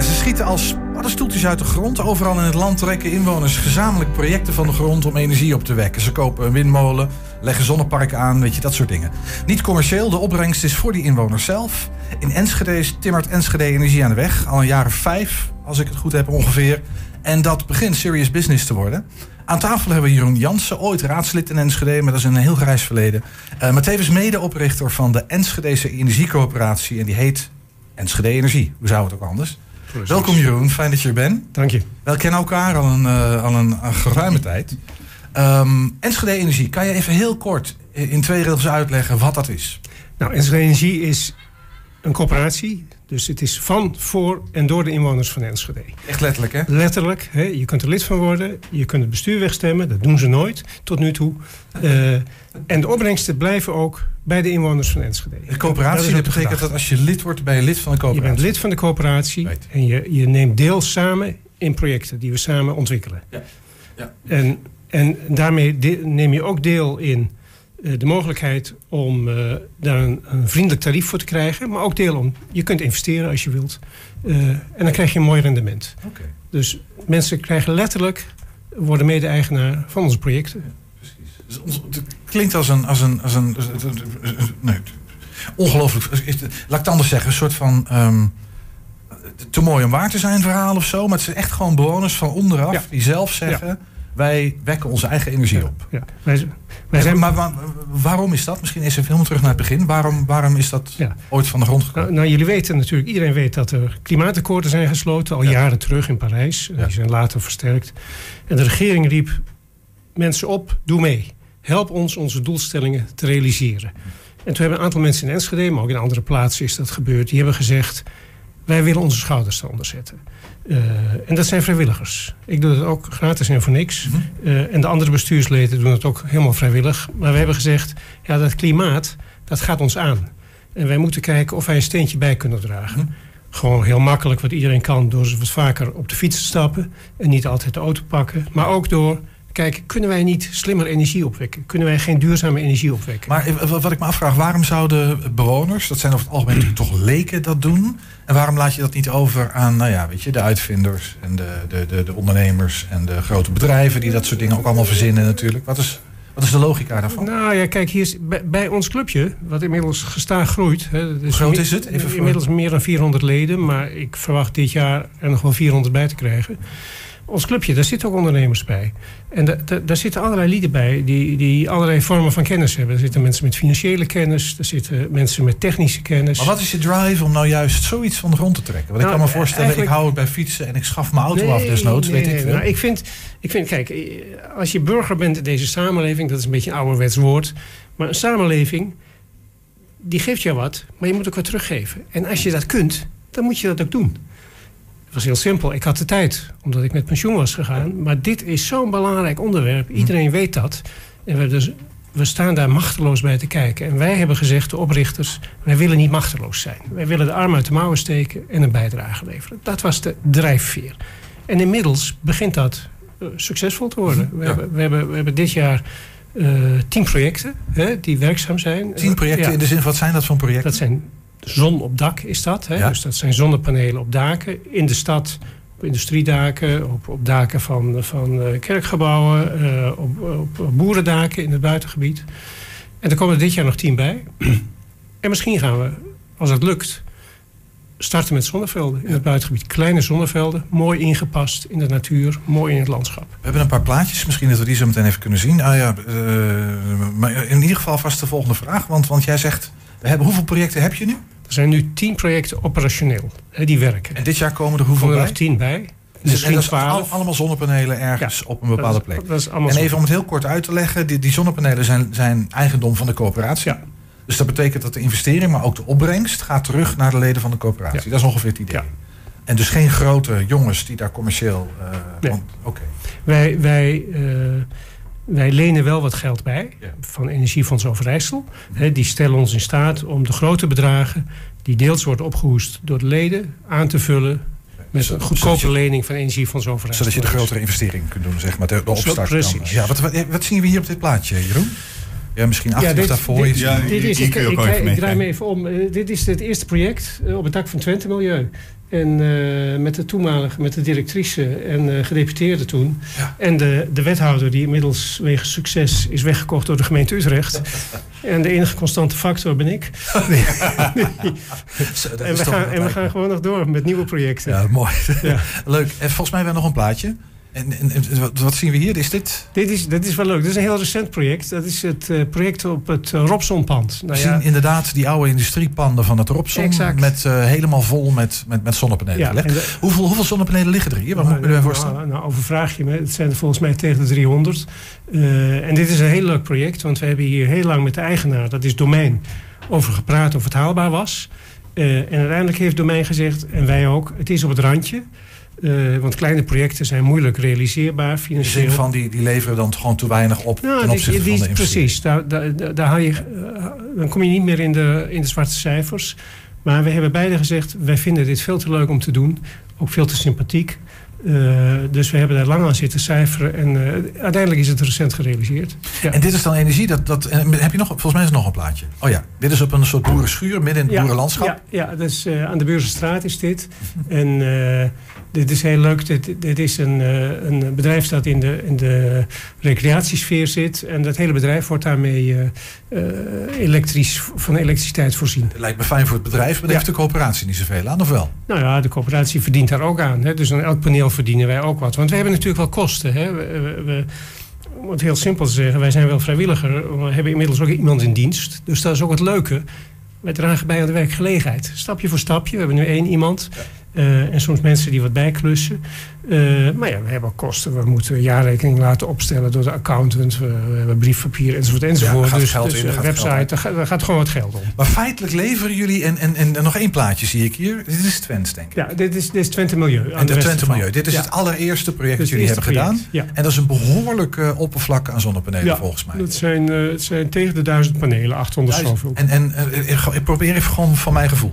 Ze schieten als paddenstoeltjes uit de grond. Overal in het land trekken inwoners gezamenlijk projecten van de grond om energie op te wekken. Ze kopen een windmolen, leggen zonneparken aan, weet je, dat soort dingen. Niet commercieel, de opbrengst is voor die inwoners zelf. In Enschede timmert Enschede energie aan de weg. Al een jaar of vijf, als ik het goed heb ongeveer. En dat begint serious business te worden. Aan tafel hebben we Jeroen Jansen, ooit raadslid in Enschede, maar dat is een heel grijs verleden. Uh, maar tevens medeoprichter van de Enschedese Energiecoöperatie en die heet Enschede Energie. Hoe zou het ook anders? Welkom Jeroen, fijn dat je er bent. Dank je. We kennen elkaar al een, uh, al een, een geruime tijd. Um, Enschede Energie, kan je even heel kort in twee regels uitleggen wat dat is? Nou, Enschede Energie is een coöperatie. Dus het is van, voor en door de inwoners van Enschede. Echt letterlijk, hè? Letterlijk. Hè? Je kunt er lid van worden. Je kunt het bestuur wegstemmen. Dat doen ze nooit, tot nu toe. Uh, en de opbrengsten blijven ook bij de inwoners van Enschede. De coöperatie, dat, betekent dat als je lid wordt, ben je lid van de coöperatie? Je bent lid van de coöperatie. En je, je neemt deel samen in projecten die we samen ontwikkelen. Ja. Ja. En, en daarmee neem je ook deel in eh, de mogelijkheid om uh, daar een, een, vriendelijk tarief voor te krijgen. Maar ook deel om, je kunt investeren als je wilt. Uh, en dan krijg je een mooi rendement. Okay. Dus mensen krijgen letterlijk, worden mede-eigenaar van onze projecten. precies. Dus het klinkt als een, als een, als een, nee, ongelooflijk, laat ik het anders zeggen, een soort van... Um, te mooi om waar te zijn verhaal of zo. Maar het zijn echt gewoon bewoners van onderaf ja. die zelf zeggen... Ja. Wij wekken onze eigen energie op. Ja. Wij, wij zijn... Maar waarom is dat? Misschien is er helemaal terug naar het begin. Waarom, waarom is dat ooit van de grond gekomen? Nou, nou, jullie weten natuurlijk, iedereen weet dat er klimaatakkoorden zijn gesloten. Al jaren terug in Parijs. Die zijn later versterkt. En de regering riep mensen op, doe mee. Help ons onze doelstellingen te realiseren. En toen hebben een aantal mensen in Enschede, maar ook in andere plaatsen is dat gebeurd. Die hebben gezegd, wij willen onze schouders eronder zetten. Uh, en dat zijn vrijwilligers. Ik doe dat ook gratis en voor niks. -hmm. uh, en de andere bestuursleden doen het ook helemaal vrijwillig. Maar we hebben gezegd, ja, dat klimaat, dat gaat ons aan. En wij moeten kijken of wij een steentje bij kunnen dragen. -hmm. Gewoon heel makkelijk, wat iedereen kan, door wat vaker op de fiets te stappen. En niet altijd de auto pakken. Maar ook door Kijk, kunnen wij niet slimmer energie opwekken? Kunnen wij geen duurzame energie opwekken? Maar wat ik me afvraag, waarom zouden bewoners, dat zijn over het algemeen natuurlijk toch leken, dat doen? En waarom laat je dat niet over aan nou ja, weet je, de uitvinders en de, de, de, de ondernemers en de grote bedrijven die dat soort dingen ook allemaal verzinnen natuurlijk? Wat is, wat is de logica daarvan? Nou ja, kijk, hier is, bij, bij ons clubje, wat inmiddels gestaag groeit. Hè, Hoe groot is het? Even inmiddels meer dan 400 leden, maar ik verwacht dit jaar er nog wel 400 bij te krijgen ons clubje, daar zitten ook ondernemers bij. En da, da, daar zitten allerlei lieden bij die, die allerlei vormen van kennis hebben. Er zitten mensen met financiële kennis, er zitten mensen met technische kennis. Maar wat is je drive om nou juist zoiets van de grond te trekken? Want nou, ik kan me voorstellen, ik hou het bij fietsen en ik schaf mijn auto af desnoods, nee, weet ik veel. Nou, ik, vind, ik vind, kijk, als je burger bent in deze samenleving, dat is een beetje een ouderwets woord, maar een samenleving, die geeft jou wat, maar je moet ook wat teruggeven. En als je dat kunt, dan moet je dat ook doen. Het was heel simpel. Ik had de tijd, omdat ik met pensioen was gegaan. Maar dit is zo'n belangrijk onderwerp. Hm. Iedereen weet dat. En we, dus, we staan daar machteloos bij te kijken. En wij hebben gezegd, de oprichters, wij willen niet machteloos zijn. Wij willen de arm uit de mouwen steken en een bijdrage leveren. Dat was de drijfveer. En inmiddels begint dat uh, succesvol te worden. Hm, we, hebben, we, hebben, we hebben dit jaar uh, tien projecten hè, die werkzaam zijn. Tien projecten ja. in de zin, wat zijn dat voor projecten? Dat zijn zon op dak is dat. Hè? Ja. Dus dat zijn zonnepanelen op daken in de stad, op industriedaken, op, op daken van, van uh, kerkgebouwen, uh, op, op, boerendaken in het buitengebied. En er komen er dit jaar nog tien bij. en misschien gaan we, als het lukt, starten met zonnevelden in het buitengebied. Kleine zonnevelden, mooi ingepast in de natuur, mooi in het landschap. We hebben een paar plaatjes, misschien dat we die zo meteen even kunnen zien. Ah ja, uh, maar in ieder geval vast de volgende vraag, want, want jij zegt we hebben, hoeveel projecten heb je nu? Er zijn nu tien projecten operationeel hè, die werken. En dit jaar komen er hoeveel er bij? tien bij. Dus dat is al, allemaal zonnepanelen ergens ja, op een bepaalde dat plek. Dat is en even om het heel kort uit te leggen. Die, die zonnepanelen zijn, zijn eigendom van de coöperatie. Ja. Dus dat betekent dat de investering, maar ook de opbrengst... gaat terug naar de leden van de coöperatie. Ja. Dat is ongeveer het idee. En dus geen grote jongens die daar commercieel... Uh, nee. Oké. Okay. Wij... wij uh, wij lenen wel wat geld bij ja. van Energiefonds Overijssel. He, die stellen ons in staat om de grote bedragen... die deels worden opgehoest door de leden... aan te vullen met een goedkope je, lening van Energiefonds Overijssel. Zodat je de grotere investering kunt doen, zeg maar, de, de opstart. Dan. Ja, wat, wat, wat, zien we hier op dit plaatje, Jeroen? Ja, misschien achter dit- of daarvoor dit- is. Ja, dit is, ik, draai me even om. Eh, dit is het eerste project eh, op het dak van Twente Milieu. En eh, met de toenmalige, met de directrice en eh gedeputeerde toen. Ja. En de, de wethouder die inmiddels wegens succes is weggekocht door de gemeente Utrecht. en de enige constante factor ben ik. Zo, en we, gaan, en we gewoon nog door met nieuwe projecten. Ja, mooi. Ja. Leuk. En volgens mij hebben we nog een plaatje. En, en, en wat, wat zien we hier? Is dit? Dit, is, dit is wel leuk. Dit is een heel recent project. Dat is het eh, project op het uh, Robsonpand. We Nou ja, zien inderdaad die oude industriepanden van het Robson. Exact. Met, eh, helemaal vol met, met, met zonnepanelen. ja, de- hoeveel, hoeveel zonnepanelen liggen er hier? Wat moet ik me erbij voorstellen? Nou, nou, overvraag je me. Het zijn er volgens mij tegen de 300. Eh, en dit is een heel leuk project, want we hebben hier heel lang met de eigenaar, dat is Domein, over gepraat of het haalbaar was. En uiteindelijk heeft Domein gezegd, en wij ook, het is op het randje. Eh, want kleine projecten zijn moeilijk realiseerbaar In de financieel. zin van, die, die leveren dan gewoon te weinig op Nou, ten opzichte die- van de investering. Precies, daar, daar, daar- daar haal je, eh, dan kom je niet meer in de, in de zwarte cijfers. Maar we hebben beide gezegd, wij vinden dit veel te leuk om te doen. Ook veel te sympathiek. Eh, dus we hebben daar lang aan zitten cijferen. En eh, uiteindelijk is het recent gerealiseerd. Ja. En dit is dan energie, dat, dat, en heb je nog, volgens mij is er nog een plaatje. Oh ja, dit is op een soort boerenschuur midden in het Ja, boerenlandschap. Ja, ja dus, eh, aan de Beurzenstraat is dit. En eh, dit is heel leuk. Dit, dit is een, eh, een bedrijf dat in de, in de recreatiesfeer zit. En dat hele bedrijf wordt daarmee eh, eh, elektrisch, van elektriciteit voorzien. Het lijkt me fijn voor het bedrijf, maar daar Ja. heeft de coöperatie niet zoveel aan, of wel? Nou ja, de coöperatie verdient daar ook aan. Hè. Dus aan elk paneel verdienen wij ook wat. Want we hebben natuurlijk wel kosten. Hè. We, we, we- om het heel simpel te zeggen, wij zijn wel vrijwilliger. We hebben inmiddels ook iemand in dienst. Dus dat is ook het leuke. Wij dragen bij aan de werkgelegenheid. Stapje voor stapje. We hebben nu één iemand. Eh, en soms mensen die wat bijklussen. Eh, maar ja, we hebben ook kosten. We moeten jaarrekening laten opstellen door de accountant. We, we hebben briefpapier enzovoort enzovoort. gaat dus geld dus in, geld website, daar gaat, gewoon wat geld om. Maar feitelijk leveren jullie, en, en, en, en nog één plaatje zie ik hier. Dit is Twents, denk ik. Ja, dit is, dit is Twente Milieu. en de Twente Milieu. Dit is Ja. het allereerste project dat jullie hebben gedaan. Ja. En dat is een behoorlijk eh, oppervlak aan zonnepanelen, Ja, volgens mij. Dat zijn, eh, het zijn tegen de duizend panelen, 800 zoveel. En, en eh, ik- probeer even gewoon van mijn gevoel.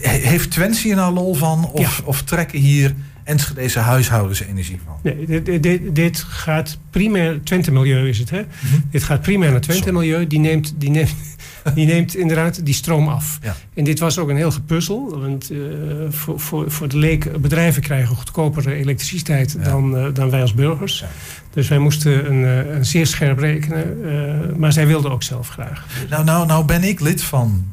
Heeft Twents hier nou lol van? Of, of trekken hier Enschedeze huishoudens energie van? Nee, dit, dit- dit, gaat primair, Twente Milieu is het hè. Mhm. Dit gaat primair naar Twente Sorry. Milieu. Die neemt, die, neemt, die neemt inderdaad die stroom af. Ja. En dit was ook een heel gepuzzel. Want eh, voor, voor, voor de leek, bedrijven krijgen goedkopere elektriciteit Ja. dan, eh, dan wij als burgers. Ja. Dus wij moesten een, eh, een zeer scherp rekenen. maar zij wilden ook zelf graag. Nou, nou, nou ben ik lid van,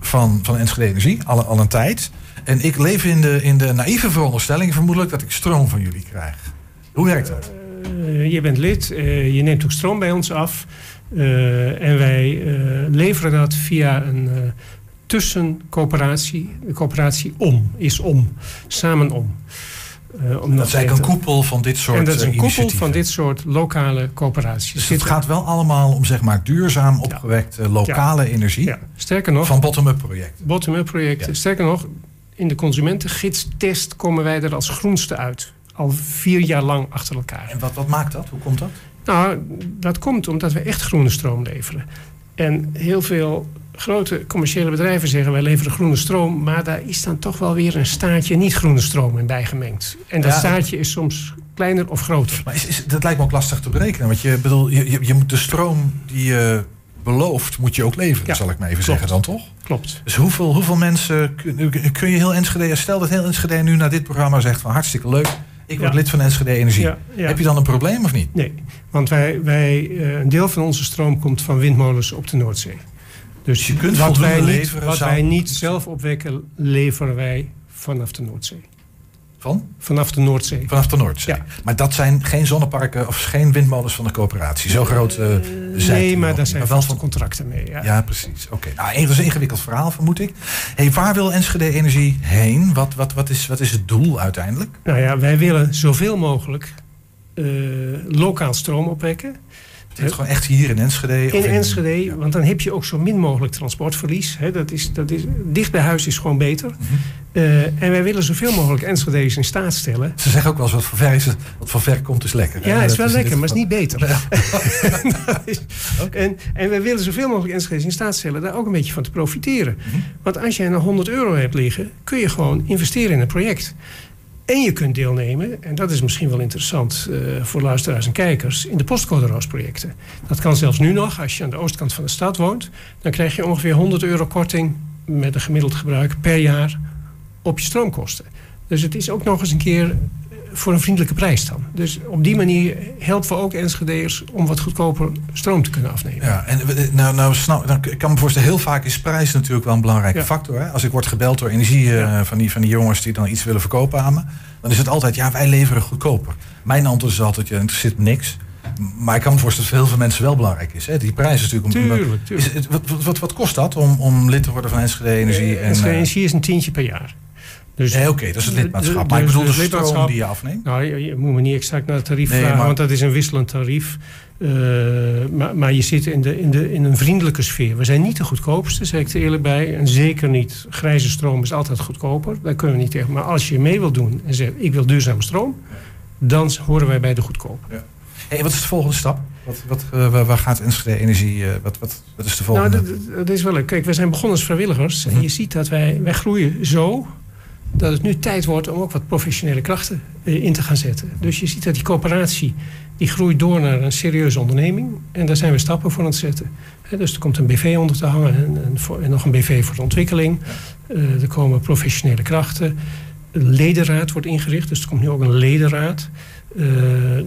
van, van Enschede Energie, al, al een tijd. En ik leef in de, in de naïeve veronderstelling vermoedelijk dat ik stroom van jullie krijg. Hoe werkt dat? Eh, je bent lid, eh, je neemt ook stroom bij ons af. Eh, en wij leveren dat via een tussencoöperatie. De coöperatie OM is OM, samen OM. Om Dat is eigenlijk een koepel van dit soort En dat is een koepel van dit soort lokale coöperaties. Dus het gaat wel allemaal om zeg maar duurzaam opgewekte lokale energie ja, sterker nog, van bottom-up projecten. bottom-up projecten. Sterker nog, in de consumentengidstest komen wij er als groenste uit. Al vier jaar lang achter elkaar. En wat, wat maakt dat? Hoe komt dat? Nou, dat komt omdat we echt groene stroom leveren. En heel veel grote commerciële bedrijven zeggen wij leveren groene stroom, maar daar is dan toch wel weer een staartje niet groene stroom in bijgemengd. En dat Ja. staartje is soms kleiner of groter. Maar is, is, dat lijkt me ook lastig te berekenen. Want je, bedoel, je, je, je moet de stroom die je belooft, moet je ook leveren, Ja, zal ik maar even klopt. zeggen dan toch? Klopt. Dus hoeveel, hoeveel mensen kun, kun je heel Enschede... Stel dat heel Enschede nu naar dit programma zegt van hartstikke leuk. Ik word Ja. lid van Enschede Energie. Ja, ja. Heb je dan een probleem of niet? Nee, want wij, wij, eh, een deel van onze stroom komt van windmolens op de Noordzee. Dus je kunt wat wij niet, leveren, wat wij niet zelf opwekken, leveren wij vanaf de Noordzee. Van? Vanaf de Noordzee. Vanaf de Noordzee. Ja. Maar dat zijn geen zonneparken of geen windmolens van de coöperatie. Zo groot eh zijn nee, maar daar zijn wel vaste van contracten mee. Ja. Ja, precies. Oké. Nou, dat is een ingewikkeld verhaal, vermoed ik. Hey, waar wil Enschede Energie heen? Wat, wat, wat, is, wat is het doel uiteindelijk? Nou ja, wij willen zoveel mogelijk eh, lokaal stroom opwekken. Het is gewoon echt hier in Enschede? In Enschede, want dan heb je ook zo min mogelijk transportverlies. Hè, dat is, dat is, dicht bij huis is gewoon beter. Mhm. Eh, en wij willen zoveel mogelijk Enschede's in staat stellen. Ze zeggen ook wel eens, wat van ver, is wat van ver komt is lekker. Ja, het is wel lekker, maar het is niet beter. Is- en, en wij willen zoveel mogelijk Enschede's in staat stellen daar ook een beetje van te profiteren. Mhm. Want als jij nou 100 euro hebt liggen, kun je gewoon investeren in een project. En je kunt deelnemen, en dat is misschien wel interessant uh, voor luisteraars en kijkers, in de postcode projecten. Dat kan zelfs nu nog, als je aan de oostkant van de stad woont. Dan krijg je ongeveer 100 euro korting met een gemiddeld gebruik per jaar op je stroomkosten. Dus het is ook nog eens een keer voor een vriendelijke prijs dan. Dus op die manier helpen we ook Enschede'ers om wat goedkoper stroom te kunnen afnemen. Ja, en nou, nou, snap, nou ik kan me voorstellen, heel vaak is prijs natuurlijk wel een belangrijke factor. Hè? Als ik word gebeld door energie uh, van, die, van die jongens die dan iets willen verkopen aan me, dan is het altijd, ja, wij leveren goedkoper. Mijn antwoord is altijd, ja, er zit niks. Maar ik kan me voorstellen dat voor heel veel mensen wel belangrijk is. Hè? Die prijs is natuurlijk... Om, tuurlijk, tuurlijk. Is, wat, wat, wat, kost dat om, om lid te worden van Enschede Energie? En, Enschede Energie is een tientje per jaar. Dus, nee, oké, dat is het lidmaatschap. maar ik bedoel de, de stroom die je afneemt? Nou, je, moet me niet exact naar het tarief vragen, want dat is een wisselend tarief. Uh, maar, maar, je zit in, de, in, de, in een vriendelijke sfeer. We zijn niet de goedkoopste, zeg ik er eerlijk bij. En zeker niet, grijze stroom is altijd goedkoper. Daar kunnen we niet tegen. Maar als je mee wilt doen en zegt, ik wil duurzame stroom... dan horen wij bij de goedkoper. Ja. Hey, wat is de volgende stap? Wat, wat, uh, waar gaat Enschede Energie? Uh, wat, wat, wat is de volgende? Nou, dat, dat is wel leuk. Kijk, we zijn begonnen als vrijwilligers. En mhm. je ziet dat wij, wij groeien zo dat het nu tijd wordt om ook wat professionele krachten eh, in te gaan zetten. Dus je ziet dat die coöperatie die groeit door naar een serieuze onderneming. En daar zijn we stappen voor aan het zetten. dus er komt een BV onder te hangen en, nog een BV voor de ontwikkeling. Uh, er komen professionele krachten. Een ledenraad wordt ingericht, dus er komt nu ook een ledenraad. Uh,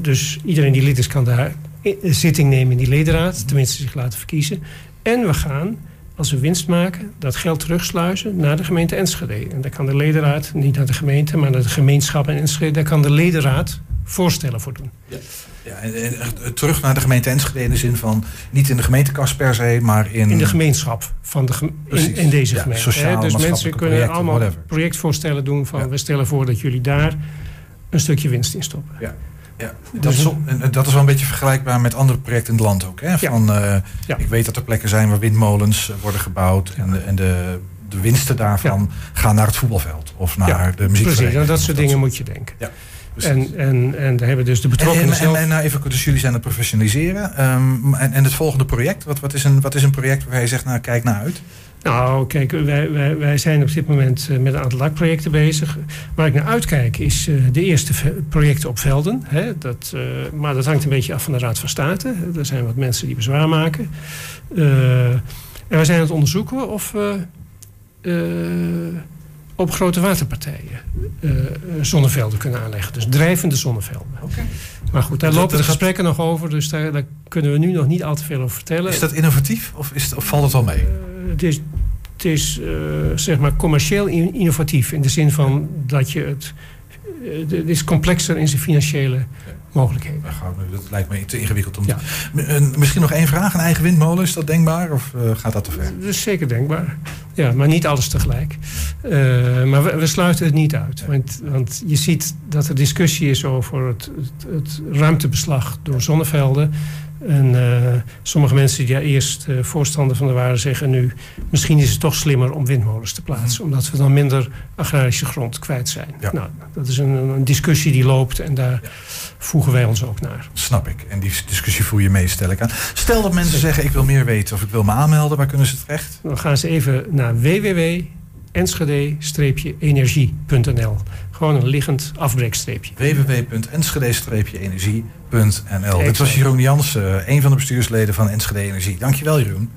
dus iedereen die lid is kan daar zitting nemen in die ledenraad. Tenminste zich laten verkiezen. En we gaan als we winst maken, dat geld terugsluizen naar de gemeente Enschede. En daar kan de ledenraad, niet naar de gemeente, maar naar de gemeenschap in Enschede, daar kan de ledenraad voorstellen voor doen. Ja. Ja, en, terug naar de gemeente Enschede in de zin van niet in de gemeentekast per se, maar in... In de gemeenschap van de in, in, deze gemeente. Sociaal, dus mensen kunnen allemaal projectvoorstellen doen van we stellen voor dat jullie daar een stukje winst in stoppen. Ja. Ja, dat is, dat is wel een beetje vergelijkbaar met andere projecten in het land ook. Hè? Van, uh, Ik weet dat er plekken zijn waar windmolens eh, worden gebouwd. En, de, en de, de winsten daarvan gaan naar het voetbalveld of naar de muziek. Precies, en dat soort dingen moet je denken. Ja. En, en, en daar hebben dus de betrokkenen en, en, en, nou even, dus jullie zijn het professionaliseren. Um, en, en het volgende project, wat, wat, is een, wat is een project waar je zegt, nou kijk naar uit? Nou, kijk, wij, wij, wij zijn op dit moment eh, met een aantal lakprojecten bezig. Waar ik naar uitkijk is uh, de eerste projecten op velden. Hè, dat, uh, maar dat hangt een beetje af van de Raad van State. Er zijn wat mensen die bezwaar maken. en wij zijn aan het onderzoeken of we op grote waterpartijen zonnevelden kunnen aanleggen. Dus drijvende zonnevelden. Okay. Maar goed, daar dus lopen de gesprekken nog over. Dus daar, daar, kunnen we nu nog niet al te veel over vertellen. Is dat innovatief of, is, of valt het al mee? het is, het is uh, zeg maar commercieel innovatief in de zin van dat je het. Uh, het is complexer in zijn financiële mogelijkheden. Dat lijkt me te ingewikkeld om. Ja. Misschien nog één vraag: een eigen windmolen, is dat denkbaar of gaat dat te ver? Dat is zeker denkbaar. Ja, maar niet alles tegelijk. maar we, sluiten het niet uit. Want, want, je ziet dat er discussie is over het, het ruimtebeslag door zonnevelden. En uh, sommige mensen die daar eerst uh, voorstander van waren zeggen nu... misschien is het toch slimmer om windmolens te plaatsen... Mhm. omdat we dan minder agrarische grond kwijt zijn. Nou, dat is een, een, discussie die loopt en daar voegen wij ons ook naar. Snap ik. En die discussie voer je mee, stel ik aan. Stel dat mensen zeggen ik wil meer weten of ik wil me aanmelden. Waar kunnen ze terecht? Dan gaan ze even naar www.enschede-energie.nl gewoon een liggend afbreekstreepje. www.enschede-energie.nl Dit was Jeroen Jans, een van de bestuursleden van Enschede Energie. Dankjewel Jeroen.